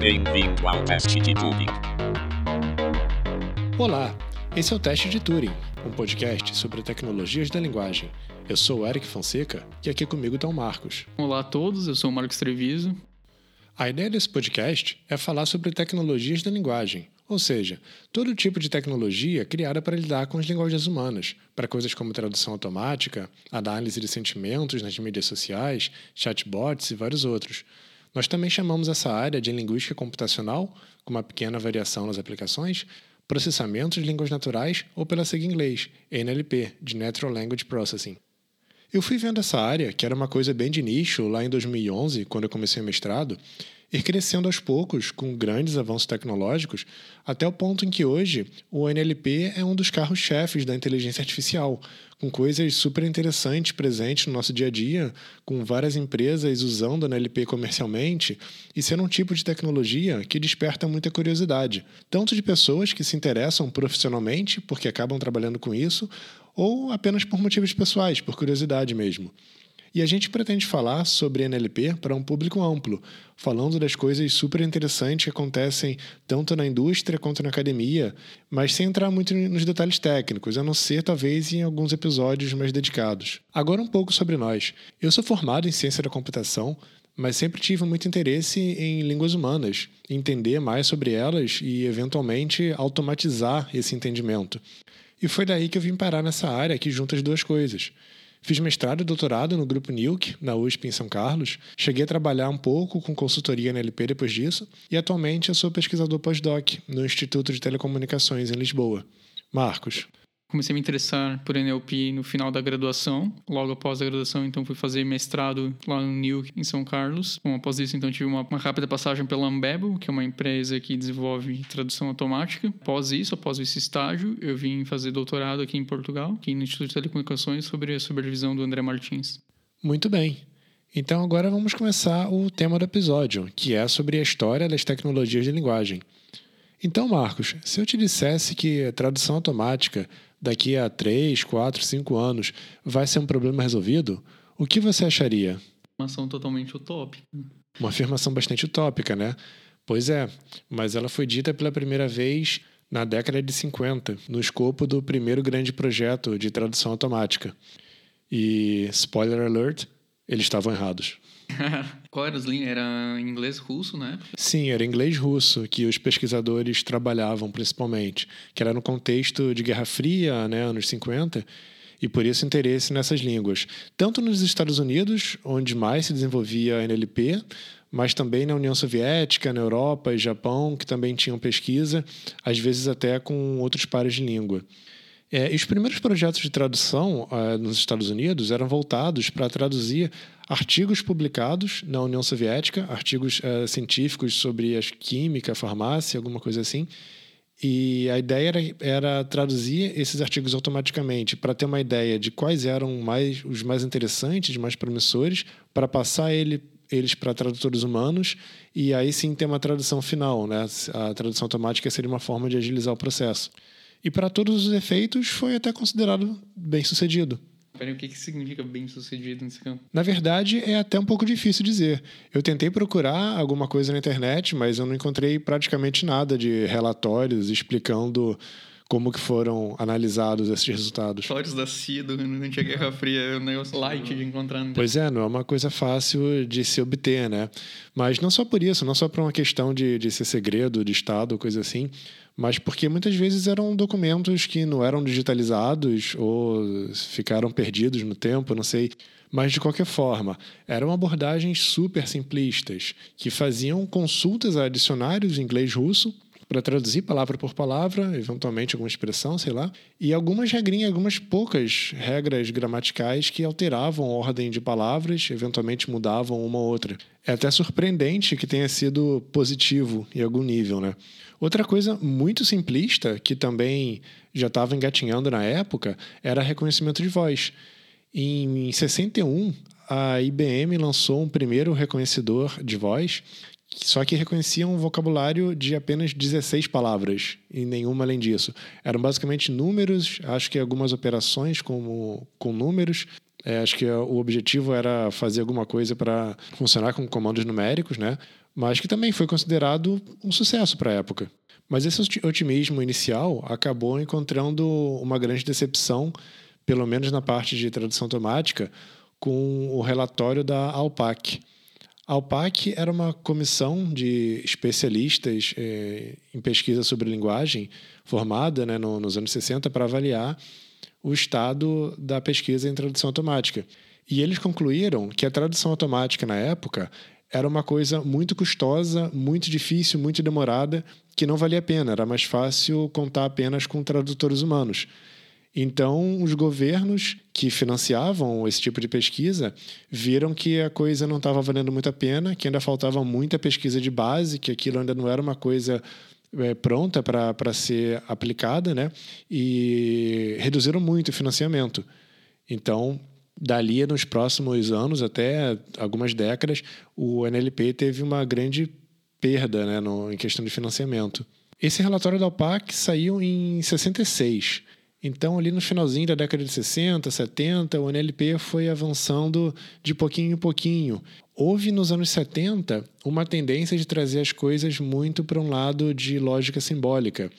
Bem-vindo ao teste de Turing. Olá, esse é o Teste de Turing, um podcast sobre tecnologias da linguagem. Eu sou o Eric Fonseca e aqui comigo está o Marcos. Olá a todos, eu sou o Marcos Treviso. A ideia desse podcast é falar sobre tecnologias da linguagem, ou seja, todo tipo de tecnologia criada para lidar com as linguagens humanas, para coisas como tradução automática, análise de sentimentos nas mídias sociais, chatbots e vários outros. Nós também chamamos essa área de linguística computacional, com uma pequena variação nas aplicações, processamento de línguas naturais ou pela sigla em inglês, NLP, de Natural Language Processing. Eu fui vendo essa área, que era uma coisa bem de nicho lá em 2011, quando eu comecei o mestrado, ir crescendo aos poucos, com grandes avanços tecnológicos, até o ponto em que hoje o NLP é um dos carros-chefes da inteligência artificial, com coisas super interessantes presentes no nosso dia a dia, com várias empresas usando o NLP comercialmente, e sendo um tipo de tecnologia que desperta muita curiosidade, tanto de pessoas que se interessam profissionalmente, porque acabam trabalhando com isso, ou apenas por motivos pessoais, por curiosidade mesmo. E a gente pretende falar sobre NLP para um público amplo, falando das coisas super interessantes que acontecem tanto na indústria quanto na academia, mas sem entrar muito nos detalhes técnicos, a não ser talvez em alguns episódios mais dedicados. Agora um pouco sobre nós. Eu sou formado em ciência da computação, mas sempre tive muito interesse em línguas humanas, entender mais sobre elas e, eventualmente, automatizar esse entendimento. E foi daí que eu vim parar nessa área que junta as duas coisas. Fiz mestrado e doutorado no Grupo NILC, na USP em São Carlos. Cheguei a trabalhar um pouco com consultoria na LP depois disso. E atualmente eu sou pesquisador pós-doc no Instituto de Telecomunicações em Lisboa. Marcos, comecei a me interessar por NLP no final da graduação. Logo após a graduação, então, fui fazer mestrado lá no NIU, em São Carlos. Bom, após isso, então, tive uma, uma rápida passagem pela Ambebo, que é uma empresa que desenvolve tradução automática. Após isso, após esse estágio, eu vim fazer doutorado aqui em Portugal, aqui no Instituto de Telecomunicações, sobre a supervisão do André Martins. Muito bem. Então, agora vamos começar o tema do episódio, que é sobre a história das tecnologias de linguagem. Então, Marcos, se eu te dissesse que a tradução automática daqui a 3, 4, 5 anos vai ser um problema resolvido, o que você acharia? Uma afirmação totalmente utópica. Uma afirmação bastante utópica, né? Pois é, mas ela foi dita pela primeira vez na década de 50, no escopo do primeiro grande projeto de tradução automática. E, spoiler alert, eles estavam errados. Qual era os linhas? Era inglês russo, né? Sim, era inglês russo que os pesquisadores trabalhavam principalmente, que era no contexto de Guerra Fria, né, anos 50, e por isso interesse nessas línguas. Tanto nos Estados Unidos, onde mais se desenvolvia a NLP, mas também na União Soviética, na Europa e Japão, que também tinham pesquisa, às vezes até com outros pares de língua. É, os primeiros projetos de tradução uh, nos Estados Unidos eram voltados para traduzir artigos publicados na União Soviética, artigos uh, científicos sobre química, farmácia, alguma coisa assim. E a ideia era, era traduzir esses artigos automaticamente para ter uma ideia de quais eram mais, os mais interessantes, mais promissores, para passar ele, eles para tradutores humanos e aí sim ter uma tradução final. Né? A tradução automática seria uma forma de agilizar o processo. E para todos os efeitos foi até considerado bem sucedido. Peraí, o que, que significa bem sucedido nesse campo? Na verdade, é até um pouco difícil dizer. Eu tentei procurar alguma coisa na internet, mas eu não encontrei praticamente nada de relatórios explicando como que foram analisados esses resultados. Relatórios da CIA durante a Guerra Fria é um negócio light de encontrar. Né? Pois é, não é uma coisa fácil de se obter, né? Mas não só por isso, não só por uma questão de, de ser segredo de Estado, coisa assim, mas porque muitas vezes eram documentos que não eram digitalizados ou ficaram perdidos no tempo, não sei. Mas, de qualquer forma, eram abordagens super simplistas, que faziam consultas a dicionários inglês-russo para traduzir palavra por palavra, eventualmente alguma expressão, sei lá, e algumas regrinhas, algumas poucas regras gramaticais que alteravam a ordem de palavras, eventualmente mudavam uma ou outra. É até surpreendente que tenha sido positivo em algum nível, né? Outra coisa muito simplista, que também já estava engatinhando na época, era reconhecimento de voz. Em 61, a IBM lançou um primeiro reconhecedor de voz, só que reconhecia um vocabulário de apenas 16 palavras e nenhuma além disso. Eram basicamente números, acho que algumas operações como, com números, É, acho que o objetivo era fazer alguma coisa para funcionar com comandos numéricos, né? Mas que também foi considerado um sucesso para a época. Mas esse otimismo inicial acabou encontrando uma grande decepção, pelo menos na parte de tradução automática, com o relatório da ALPAC. A ALPAC era uma comissão de especialistas eh, em pesquisa sobre linguagem, formada né, no, nos anos 60 para avaliar o estado da pesquisa em tradução automática. E eles concluíram que a tradução automática na época era uma coisa muito custosa, muito difícil, muito demorada, que não valia a pena. Era mais fácil contar apenas com tradutores humanos. Então, os governos que financiavam esse tipo de pesquisa viram que a coisa não estava valendo muito a pena, que ainda faltava muita pesquisa de base, que aquilo ainda não era uma coisa é, pronta para ser aplicada, né? E reduziram muito o financiamento. Então, dali nos próximos anos, até algumas décadas, o NLP teve uma grande perda né, no, em questão de financiamento. Esse relatório da OPAC saiu em 66. Então, ali no finalzinho da década de 60, 70, o NLP foi avançando de pouquinho em pouquinho. Houve nos anos 70 uma tendência de trazer as coisas muito para um lado de lógica simbólica,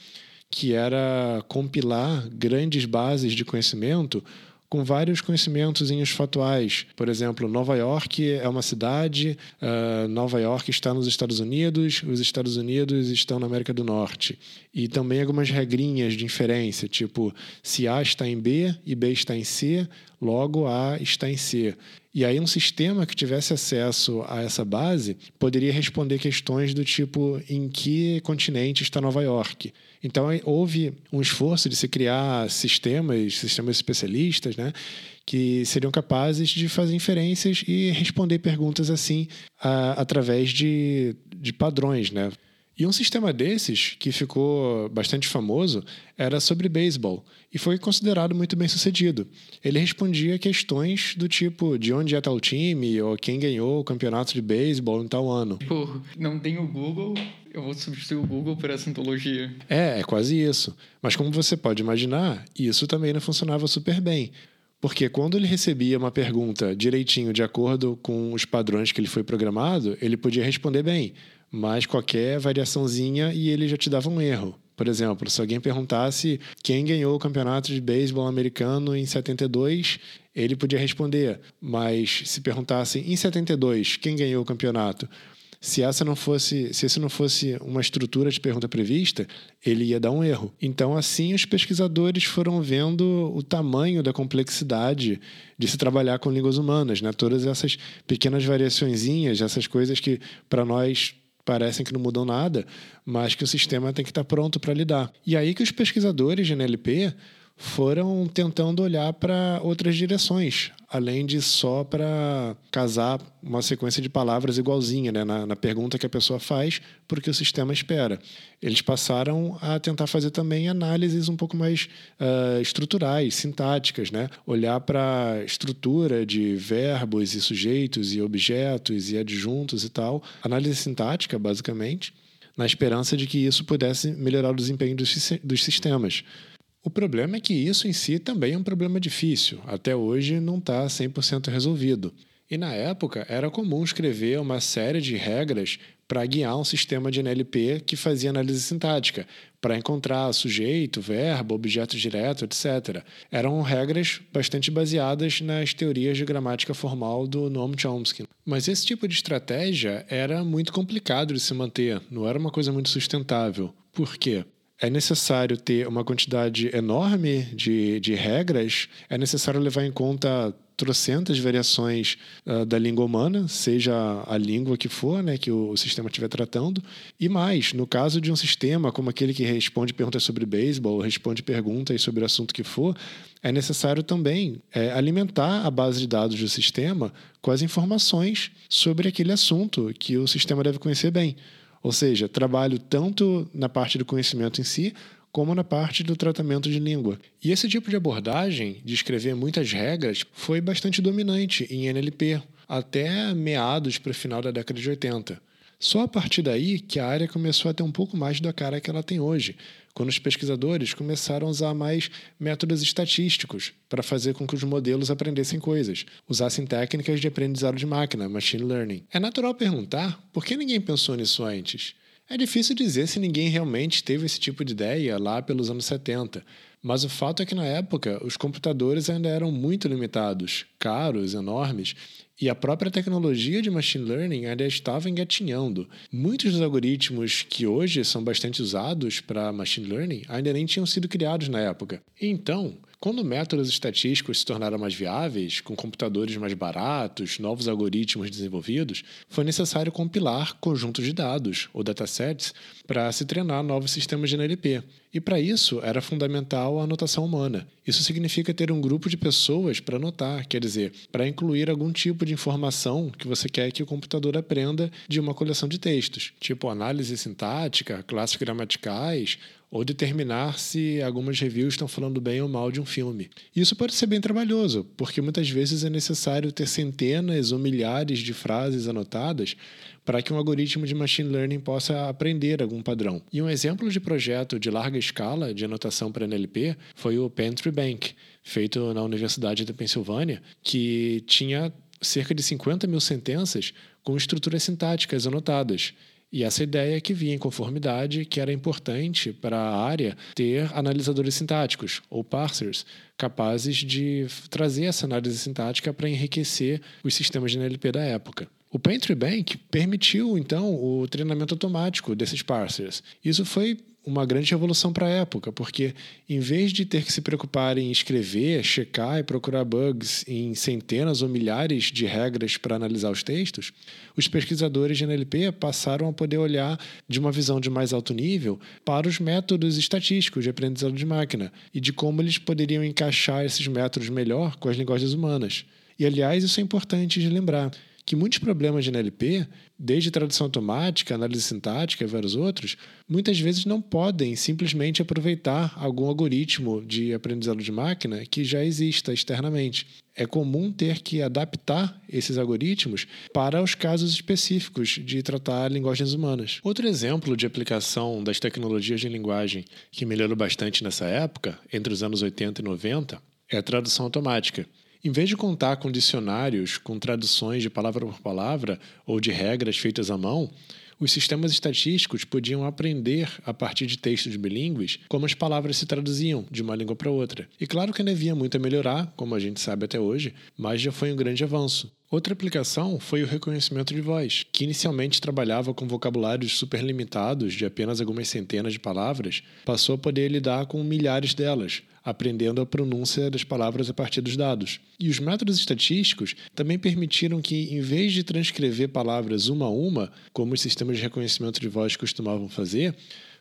que era compilar grandes bases de conhecimento com vários conhecimentos fatuais. Por exemplo, Nova York é uma cidade, uh, Nova York está nos Estados Unidos, os Estados Unidos estão na América do Norte. E também algumas regrinhas de inferência, tipo, se A está em B e B está em C, logo A está em C. E aí um sistema que tivesse acesso a essa base poderia responder questões do tipo em que continente está Nova York. Então, houve um esforço de se criar sistemas, sistemas especialistas, né, que seriam capazes de fazer inferências e responder perguntas assim a, através de, de padrões, né? E um sistema desses, que ficou bastante famoso, era sobre beisebol e foi considerado muito bem sucedido. Ele respondia questões do tipo de onde é tal time ou quem ganhou o campeonato de beisebol em tal ano. Pô, não tem o Google, eu vou substituir o Google por essa antologia. É, é quase isso. Mas como você pode imaginar, isso também não funcionava super bem. Porque quando ele recebia uma pergunta direitinho, de acordo com os padrões que ele foi programado, ele podia responder bem mas qualquer variaçãozinha e ele já te dava um erro. Por exemplo, se alguém perguntasse quem ganhou o campeonato de beisebol americano em 72, ele podia responder. Mas se perguntasse em 72 quem ganhou o campeonato, se essa não fosse, se isso não fosse uma estrutura de pergunta prevista, ele ia dar um erro. Então, assim, os pesquisadores foram vendo o tamanho da complexidade de se trabalhar com línguas humanas, né? Todas essas pequenas variaçõezinhas, essas coisas que para nós parecem que não mudam nada, mas que o sistema tem que estar pronto para lidar. E aí que os pesquisadores de NLP foram tentando olhar para outras direções, além de só para casar uma sequência de palavras igualzinha né, na, na, pergunta que a pessoa faz, porque o sistema espera. Eles passaram a tentar fazer também análises um pouco mais uh, estruturais, sintáticas, né? olhar para a estrutura de verbos e sujeitos e objetos e adjuntos e tal. Análise sintática, basicamente, na esperança de que isso pudesse melhorar o desempenho dos, dos sistemas. O problema é que isso em si também é um problema difícil. Até hoje não está 100% resolvido. E na época era comum escrever uma série de regras para guiar um sistema de NLP que fazia análise sintática, para encontrar sujeito, verbo, objeto direto, etc. Eram regras bastante baseadas nas teorias de gramática formal do Noam Chomsky. Mas esse tipo de estratégia era muito complicado de se manter, não era uma coisa muito sustentável. Por quê? É necessário ter uma quantidade enorme de, de regras, é necessário levar em conta trocentas variações uh, da língua humana, seja a língua que for, né, que o, o sistema estiver tratando, e mais, no caso de um sistema como aquele que responde perguntas sobre beisebol, responde perguntas sobre o assunto que for, é necessário também é, alimentar a base de dados do sistema com as informações sobre aquele assunto que o sistema deve conhecer bem. Ou seja, trabalho tanto na parte do conhecimento em si, como na parte do tratamento de língua. E esse tipo de abordagem, de escrever muitas regras, foi bastante dominante em NLP, até meados para o final da década de 80. Só a partir daí que a área começou a ter um pouco mais da cara que ela tem hoje, quando os pesquisadores começaram a usar mais métodos estatísticos para fazer com que os modelos aprendessem coisas, usassem técnicas de aprendizado de máquina, machine learning. É natural perguntar por que ninguém pensou nisso antes. É difícil dizer se ninguém realmente teve esse tipo de ideia lá pelos anos 70, mas o fato é que na época os computadores ainda eram muito limitados, caros, enormes, e a própria tecnologia de machine learning ainda estava engatinhando. Muitos dos algoritmos que hoje são bastante usados para machine learning ainda nem tinham sido criados na época. Então, quando métodos estatísticos se tornaram mais viáveis, com computadores mais baratos, novos algoritmos desenvolvidos, foi necessário compilar conjuntos de dados, ou datasets, para se treinar novos sistemas de NLP. E para isso era fundamental a anotação humana. Isso significa ter um grupo de pessoas para anotar, quer dizer, para incluir algum tipo de informação que você quer que o computador aprenda de uma coleção de textos, tipo análise sintática, classes gramaticais, ou determinar se algumas reviews estão falando bem ou mal de um filme. Isso pode ser bem trabalhoso, porque muitas vezes é necessário ter centenas ou milhares de frases anotadas para que um algoritmo de machine learning possa aprender algum padrão. E um exemplo de projeto de larga escala de anotação para NLP foi o Pantry Bank, feito na Universidade da Pensilvânia, que tinha cerca de 50 mil sentenças com estruturas sintáticas anotadas. E essa ideia que vinha em conformidade que era importante para a área ter analisadores sintáticos, ou parsers, capazes de trazer essa análise sintática para enriquecer os sistemas de NLP da época. O Pantry Bank permitiu, então, o treinamento automático desses parsers. Isso foi uma grande revolução para a época, porque em vez de ter que se preocupar em escrever, checar e procurar bugs em centenas ou milhares de regras para analisar os textos, os pesquisadores de NLP passaram a poder olhar de uma visão de mais alto nível para os métodos estatísticos de aprendizado de máquina e de como eles poderiam encaixar esses métodos melhor com as linguagens humanas. E, aliás, isso é importante de lembrar que muitos problemas de NLP, desde tradução automática, análise sintática e vários outros, muitas vezes não podem simplesmente aproveitar algum algoritmo de aprendizado de máquina que já exista externamente. É comum ter que adaptar esses algoritmos para os casos específicos de tratar linguagens humanas. Outro exemplo de aplicação das tecnologias de linguagem que melhorou bastante nessa época, entre os anos 80 e 90, é a tradução automática. Em vez de contar com dicionários com traduções de palavra por palavra ou de regras feitas à mão, os sistemas estatísticos podiam aprender, a partir de textos bilíngues, como as palavras se traduziam de uma língua para outra. E claro que ainda havia muito a melhorar, como a gente sabe até hoje, mas já foi um grande avanço. Outra aplicação foi o reconhecimento de voz, que inicialmente trabalhava com vocabulários super limitados de apenas algumas centenas de palavras, passou a poder lidar com milhares delas, aprendendo a pronúncia das palavras a partir dos dados. E os métodos estatísticos também permitiram que, em vez de transcrever palavras uma a uma, como os sistemas de reconhecimento de voz costumavam fazer,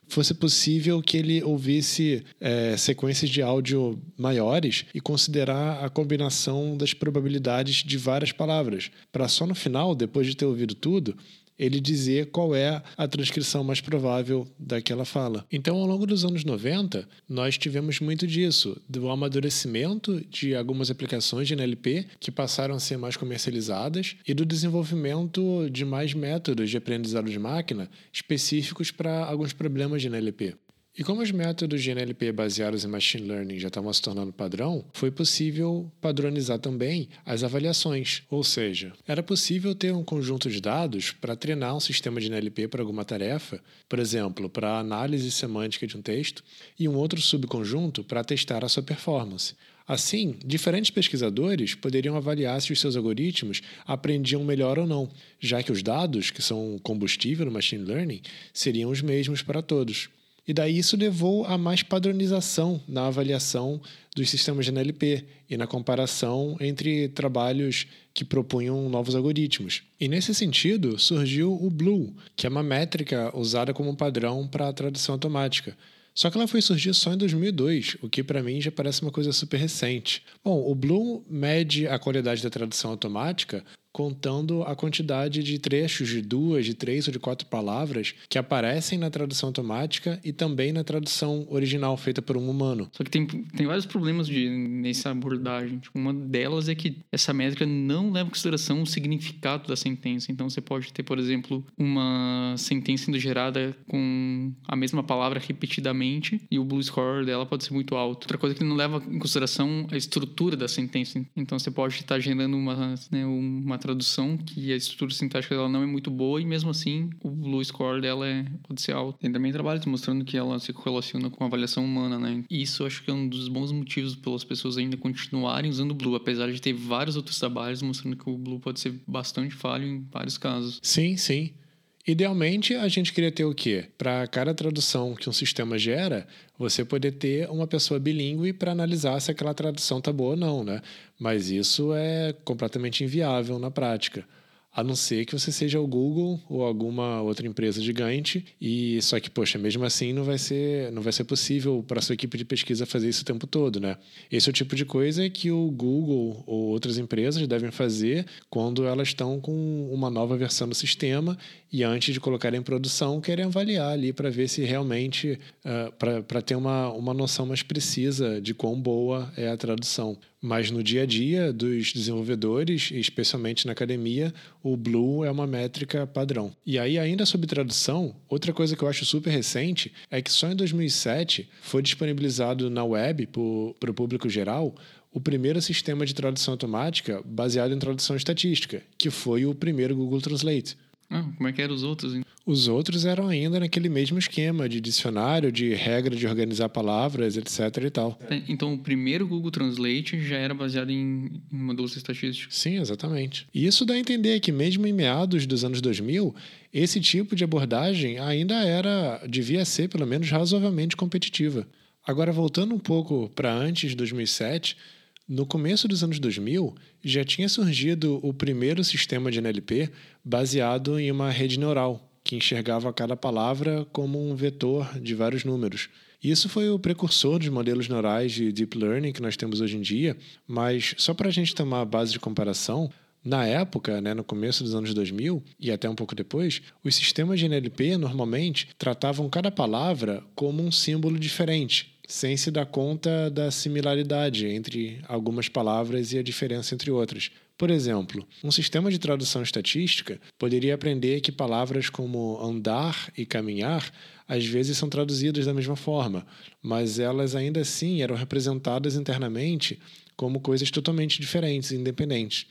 fosse possível que ele ouvisse é, sequências de áudio maiores e considerar a combinação das probabilidades de várias palavras, para só no final, depois de ter ouvido tudo, ele dizer qual é a transcrição mais provável daquela fala. Então, ao longo dos anos 90, nós tivemos muito disso, do amadurecimento de algumas aplicações de NLP que passaram a ser mais comercializadas e do desenvolvimento de mais métodos de aprendizado de máquina específicos para alguns problemas de NLP. E como os métodos de NLP baseados em machine learning já estavam se tornando padrão, foi possível padronizar também as avaliações, ou seja, era possível ter um conjunto de dados para treinar um sistema de NLP para alguma tarefa, por exemplo, para análise semântica de um texto, e um outro subconjunto para testar a sua performance. Assim, diferentes pesquisadores poderiam avaliar se os seus algoritmos aprendiam melhor ou não, já que os dados, que são combustível no machine learning, seriam os mesmos para todos. E daí isso levou a mais padronização na avaliação dos sistemas de NLP e na comparação entre trabalhos que propunham novos algoritmos. E nesse sentido surgiu o BLUE, que é uma métrica usada como padrão para a tradução automática. Só que ela foi surgir só em 2002, o que para mim já parece uma coisa super recente. Bom, o BLUE mede a qualidade da tradução automática contando a quantidade de trechos de duas, de três ou de quatro palavras que aparecem na tradução automática e também na tradução original feita por um humano. Só que tem, tem vários problemas de, nessa abordagem. Tipo, uma delas é que essa métrica não leva em consideração o significado da sentença. Então você pode ter, por exemplo, uma sentença sendo gerada com a mesma palavra repetidamente e o blue score dela pode ser muito alto. Outra coisa que não leva em consideração a estrutura da sentença. Então você pode estar gerando uma, né, uma tradução que a estrutura sintática dela não é muito boa e mesmo assim o blue score dela é, pode ser alto. Tem também trabalhos mostrando que ela se correlaciona com a avaliação humana, né? E isso acho que é um dos bons motivos pelas pessoas ainda continuarem usando o blue, apesar de ter vários outros trabalhos mostrando que o blue pode ser bastante falho em vários casos. Sim, sim. Idealmente, a gente queria ter o quê? Para cada tradução que um sistema gera, você poder ter uma pessoa bilíngue para analisar se aquela tradução tá boa ou não, né? Mas isso é completamente inviável na prática a não ser que você seja o Google ou alguma outra empresa gigante e só que poxa mesmo assim não vai ser não vai ser possível para sua equipe de pesquisa fazer isso o tempo todo né esse é o tipo de coisa que o Google ou outras empresas devem fazer quando elas estão com uma nova versão do sistema e antes de colocar em produção querem avaliar ali para ver se realmente uh, para ter uma, uma noção mais precisa de quão boa é a tradução mas no dia a dia dos desenvolvedores, especialmente na academia, o Blue é uma métrica padrão. E aí, ainda sobre tradução, outra coisa que eu acho super recente é que só em 2007 foi disponibilizado na web para o público geral o primeiro sistema de tradução automática baseado em tradução estatística, que foi o primeiro Google Translate. Ah, como é que eram os outros? Os outros eram ainda naquele mesmo esquema de dicionário, de regra de organizar palavras, etc e tal. Então, o primeiro Google Translate já era baseado em, em modelos estatísticos? Sim, exatamente. E isso dá a entender que mesmo em meados dos anos 2000, esse tipo de abordagem ainda era, devia ser pelo menos razoavelmente competitiva. Agora, voltando um pouco para antes de 2007, no começo dos anos 2000, já tinha surgido o primeiro sistema de NLP baseado em uma rede neural, que enxergava cada palavra como um vetor de vários números. Isso foi o precursor dos modelos neurais de deep learning que nós temos hoje em dia, mas só para a gente tomar a base de comparação, na época, né, no começo dos anos 2000 e até um pouco depois, os sistemas de NLP normalmente tratavam cada palavra como um símbolo diferente, sem se dar conta da similaridade entre algumas palavras e a diferença entre outras. Por exemplo, um sistema de tradução estatística poderia aprender que palavras como andar e caminhar às vezes são traduzidas da mesma forma, mas elas ainda assim eram representadas internamente como coisas totalmente diferentes independentes.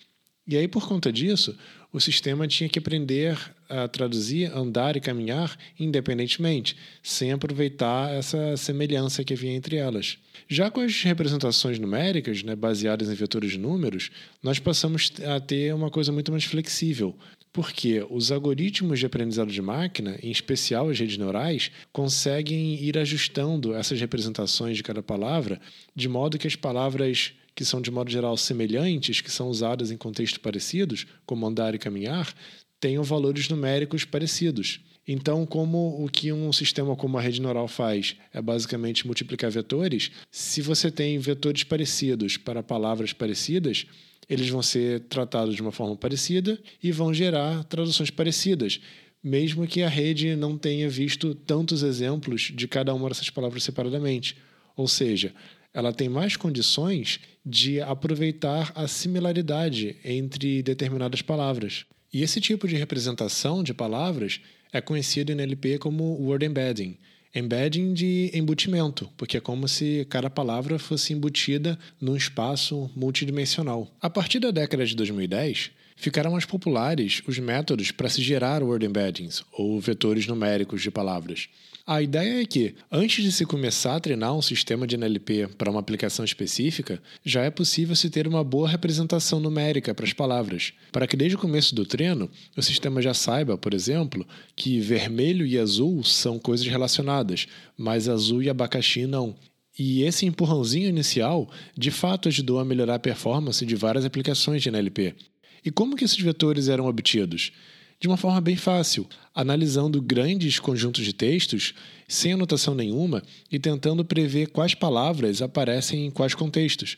E aí, por conta disso, o sistema tinha que aprender a traduzir andar e caminhar independentemente, sem aproveitar essa semelhança que havia entre elas. Já com as representações numéricas, né, baseadas em vetores de números, nós passamos a ter uma coisa muito mais flexível, porque os algoritmos de aprendizado de máquina, em especial as redes neurais, conseguem ir ajustando essas representações de cada palavra de modo que as palavras que são de modo geral semelhantes, que são usadas em contextos parecidos, como andar e caminhar, tenham valores numéricos parecidos. Então, como o que um sistema como a rede neural faz é basicamente multiplicar vetores, se você tem vetores parecidos para palavras parecidas, eles vão ser tratados de uma forma parecida e vão gerar traduções parecidas, mesmo que a rede não tenha visto tantos exemplos de cada uma dessas palavras separadamente. Ou seja, ela tem mais condições de aproveitar a similaridade entre determinadas palavras. E esse tipo de representação de palavras é conhecido em NLP como word embedding. Embedding de embutimento, porque é como se cada palavra fosse embutida num espaço multidimensional. A partir da década de 2010, ficaram mais populares os métodos para se gerar word embeddings, ou vetores numéricos de palavras. A ideia é que, antes de se começar a treinar um sistema de NLP para uma aplicação específica, já é possível se ter uma boa representação numérica para as palavras, para que desde o começo do treino o sistema já saiba, por exemplo, que vermelho e azul são coisas relacionadas, mas azul e abacaxi não. E esse empurrãozinho inicial, de fato, ajudou a melhorar a performance de várias aplicações de NLP. E como que esses vetores eram obtidos? De uma forma bem fácil, analisando grandes conjuntos de textos sem anotação nenhuma e tentando prever quais palavras aparecem em quais contextos.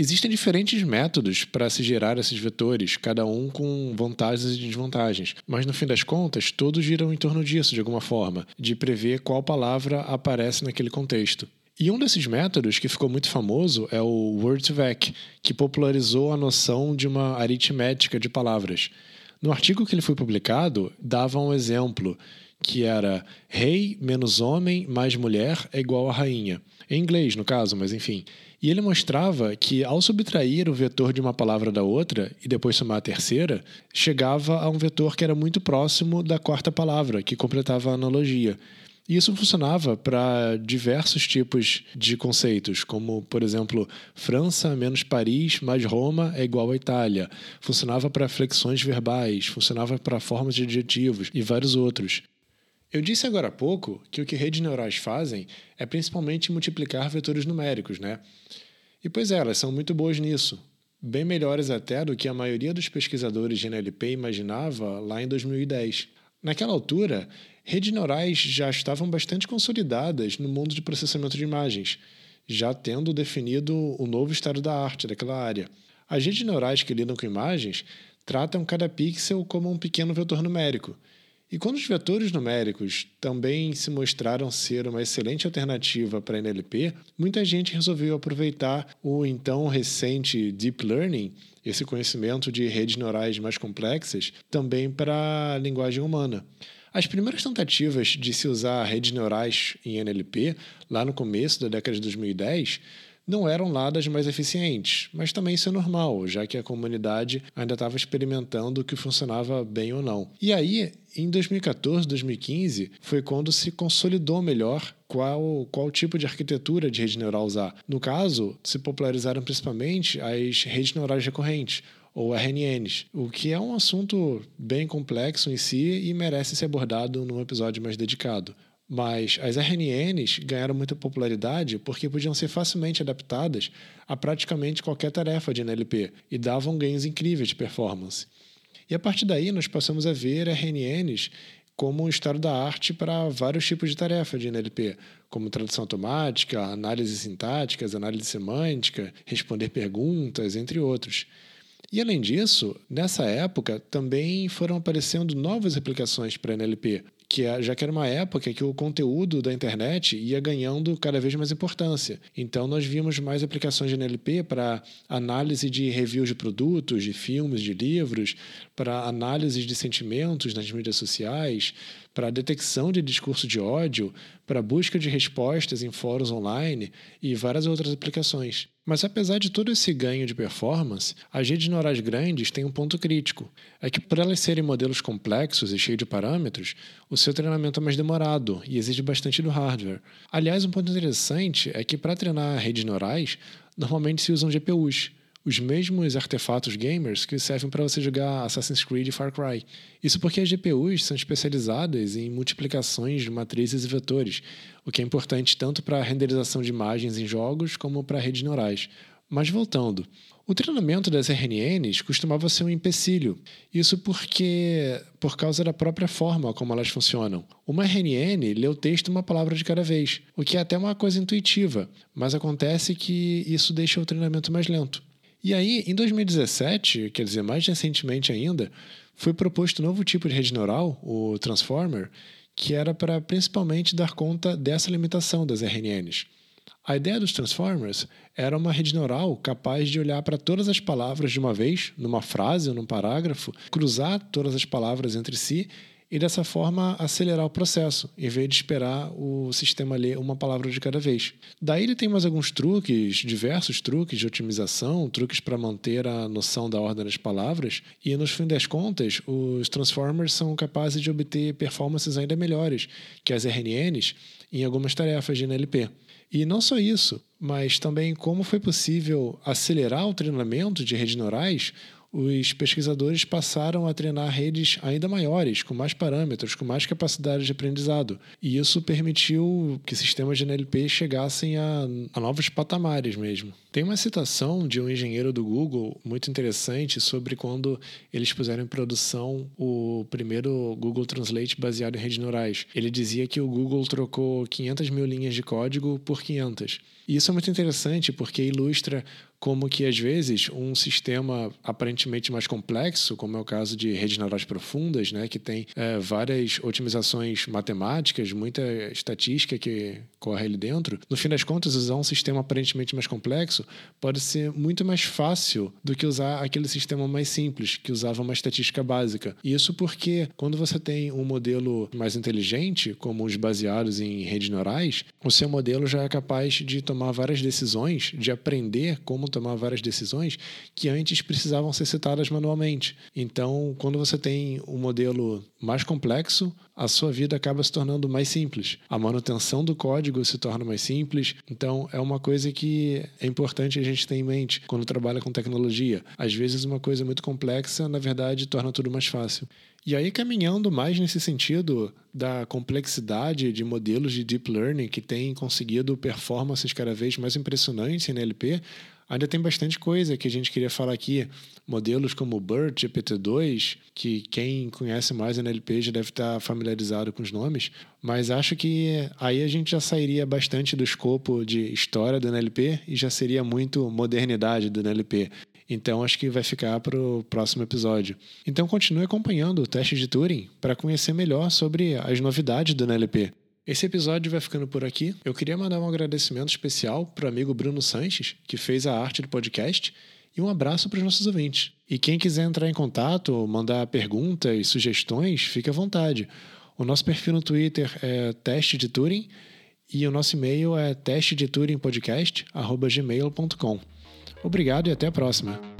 Existem diferentes métodos para se gerar esses vetores, cada um com vantagens e desvantagens, mas no fim das contas, todos giram em torno disso de alguma forma, de prever qual palavra aparece naquele contexto. E um desses métodos que ficou muito famoso é o Word2Vec, que popularizou a noção de uma aritmética de palavras. No artigo que ele foi publicado, dava um exemplo que era rei menos homem mais mulher é igual a rainha. Em inglês, no caso, mas enfim. E ele mostrava que, ao subtrair o vetor de uma palavra da outra e depois somar a terceira, chegava a um vetor que era muito próximo da quarta palavra, que completava a analogia. E isso funcionava para diversos tipos de conceitos, como, por exemplo, França menos Paris mais Roma é igual a Itália. Funcionava para flexões verbais, funcionava para formas de adjetivos e vários outros. Eu disse agora há pouco que o que redes neurais fazem é principalmente multiplicar vetores numéricos, né? E pois é, elas são muito boas nisso. Bem melhores até do que a maioria dos pesquisadores de NLP imaginava lá em 2010. Naquela altura, redes neurais já estavam bastante consolidadas no mundo de processamento de imagens, já tendo definido o novo estado da arte daquela área. As redes neurais que lidam com imagens tratam cada pixel como um pequeno vetor numérico e quando os vetores numéricos também se mostraram ser uma excelente alternativa para NLP, muita gente resolveu aproveitar o então recente Deep Learning, esse conhecimento de redes neurais mais complexas, também para a linguagem humana. As primeiras tentativas de se usar redes neurais em NLP, lá no começo da década de 2010, não eram lá das mais eficientes, mas também isso é normal, já que a comunidade ainda estava experimentando o que funcionava bem ou não. E aí, em 2014, 2015, foi quando se consolidou melhor qual, qual tipo de arquitetura de rede neural usar. No caso, se popularizaram principalmente as redes neurais recorrentes, ou RNNs, o que é um assunto bem complexo em si e merece ser abordado num episódio mais dedicado. Mas as RNNs ganharam muita popularidade porque podiam ser facilmente adaptadas a praticamente qualquer tarefa de NLP e davam ganhos incríveis de performance. E a partir daí nós passamos a ver RNNs como um estado da arte para vários tipos de tarefa de NLP, como tradução automática, análise sintáticas, análise semântica, responder perguntas, entre outros. E além disso, nessa época também foram aparecendo novas aplicações para NLP, que é, já que era uma época que o conteúdo da internet ia ganhando cada vez mais importância. Então nós vimos mais aplicações de NLP para análise de reviews de produtos, de filmes, de livros, para análise de sentimentos nas mídias sociais, para detecção de discurso de ódio, para busca de respostas em fóruns online e várias outras aplicações. Mas apesar de todo esse ganho de performance, as redes neurais grandes têm um ponto crítico. É que por elas serem modelos complexos e cheios de parâmetros, o seu treinamento é mais demorado e exige bastante do hardware. Aliás, um ponto interessante é que para treinar redes neurais, normalmente se usam GPUs, os mesmos artefatos gamers que servem para você jogar Assassin's Creed e Far Cry. Isso porque as GPUs são especializadas em multiplicações de matrizes e vetores, o que é importante tanto para a renderização de imagens em jogos como para redes neurais. Mas voltando, o treinamento das RNNs costumava ser um empecilho. Isso porque por causa da própria forma como elas funcionam. Uma RNN lê o texto uma palavra de cada vez, o que é até uma coisa intuitiva, mas acontece que isso deixa o treinamento mais lento. E aí, em 2017, quer dizer, mais recentemente ainda, foi proposto um novo tipo de rede neural, o Transformer, que era para principalmente dar conta dessa limitação das RNNs. A ideia dos Transformers era uma rede neural capaz de olhar para todas as palavras de uma vez, numa frase ou num parágrafo, cruzar todas as palavras entre si e dessa forma acelerar o processo, em vez de esperar o sistema ler uma palavra de cada vez. Daí ele tem mais alguns truques, diversos truques de otimização, truques para manter a noção da ordem das palavras, e no fim das contas, os transformers são capazes de obter performances ainda melhores que as RNNs em algumas tarefas de NLP. E não só isso, mas também como foi possível acelerar o treinamento de redes neurais os pesquisadores passaram a treinar redes ainda maiores, com mais parâmetros, com mais capacidade de aprendizado. E isso permitiu que sistemas de NLP chegassem a, a novos patamares mesmo. Tem uma citação de um engenheiro do Google muito interessante sobre quando eles puseram em produção o primeiro Google Translate baseado em redes neurais. Ele dizia que o Google trocou 500 mil linhas de código por 500. E isso é muito interessante porque ilustra como que às vezes um sistema aparentemente mais complexo, como é o caso de redes neurais profundas, né, que tem é, várias otimizações matemáticas, muita estatística que corre ali dentro, no fim das contas usar um sistema aparentemente mais complexo pode ser muito mais fácil do que usar aquele sistema mais simples que usava uma estatística básica. Isso porque quando você tem um modelo mais inteligente, como os baseados em redes neurais, o seu modelo já é capaz de tomar várias decisões, de aprender como tomar várias decisões que antes precisavam ser citadas manualmente. Então, quando você tem um modelo mais complexo, a sua vida acaba se tornando mais simples. A manutenção do código se torna mais simples. Então, é uma coisa que é importante a gente ter em mente quando trabalha com tecnologia. Às vezes, uma coisa muito complexa, na verdade, torna tudo mais fácil. E aí, caminhando mais nesse sentido da complexidade de modelos de deep learning que têm conseguido performances cada vez mais impressionantes em NLP, Ainda tem bastante coisa que a gente queria falar aqui. Modelos como o BERT, GPT-2, que quem conhece mais NLP já deve estar familiarizado com os nomes, mas acho que aí a gente já sairia bastante do escopo de história do NLP e já seria muito modernidade do NLP. Então acho que vai ficar para o próximo episódio. Então continue acompanhando o teste de Turing para conhecer melhor sobre as novidades do NLP. Esse episódio vai ficando por aqui. Eu queria mandar um agradecimento especial para o amigo Bruno Sanches, que fez a arte do podcast, e um abraço para os nossos ouvintes. E quem quiser entrar em contato, mandar perguntas, sugestões, fique à vontade. O nosso perfil no Twitter é Teste de Turing e o nosso e-mail é testedeturingpodcast.gmail.com. Obrigado e até a próxima.